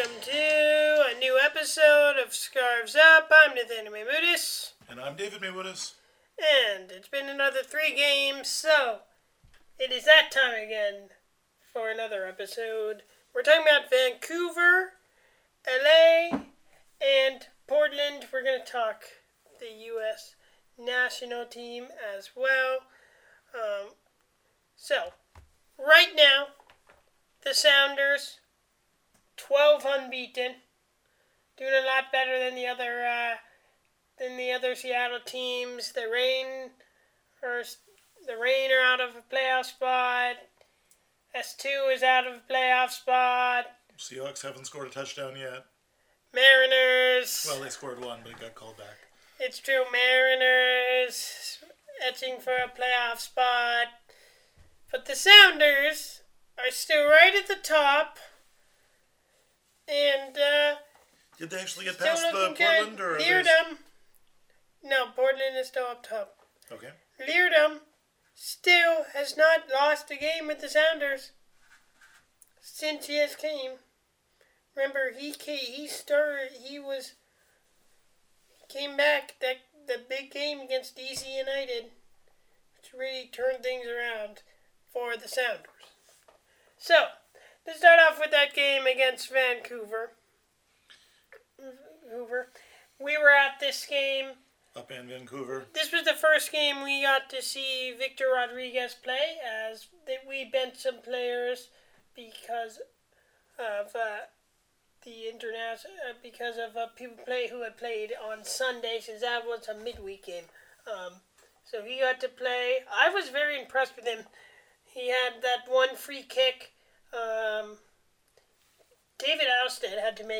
welcome to a new episode of Scarves Up. I'm Nathaniel Maymudis, And I'm David Maywoodis. and it's been another three games, so it is that time again for another episode. We're talking about Vancouver, LA, and Portland. We're going to talk the U.S. national team as well. Um, so, right now, the Sounders 12 unbeaten, doing a lot better than the other uh, than the other Seattle teams. The Reign are the Reign are out of a playoff spot. S two is out of a playoff spot. Seahawks haven't scored a touchdown yet. Mariners. Well, they scored one, but it got called back. It's true. Mariners etching for a playoff spot, but the Sounders are still right at the top. And uh, Did they actually get past the looking Portland or? Leerdam. No, Portland is still up top. Okay. Leerdam still has not lost a game with the Sounders since he has came. Remember, he came, he started. He was came back that the big game against DC United, which really turned things around for the Sounders. So let's start off with that game against Vancouver. Vancouver. We were at this game Up in Vancouver. this was the first game we got to see Victor Rodriguez play, as that we bent some players because of uh, the international uh, because of uh, people play who had played on Sunday since that was a midweek game. Um, so he got to play. I was very impressed with him. He had that one free kick. Um, David Ousted had to make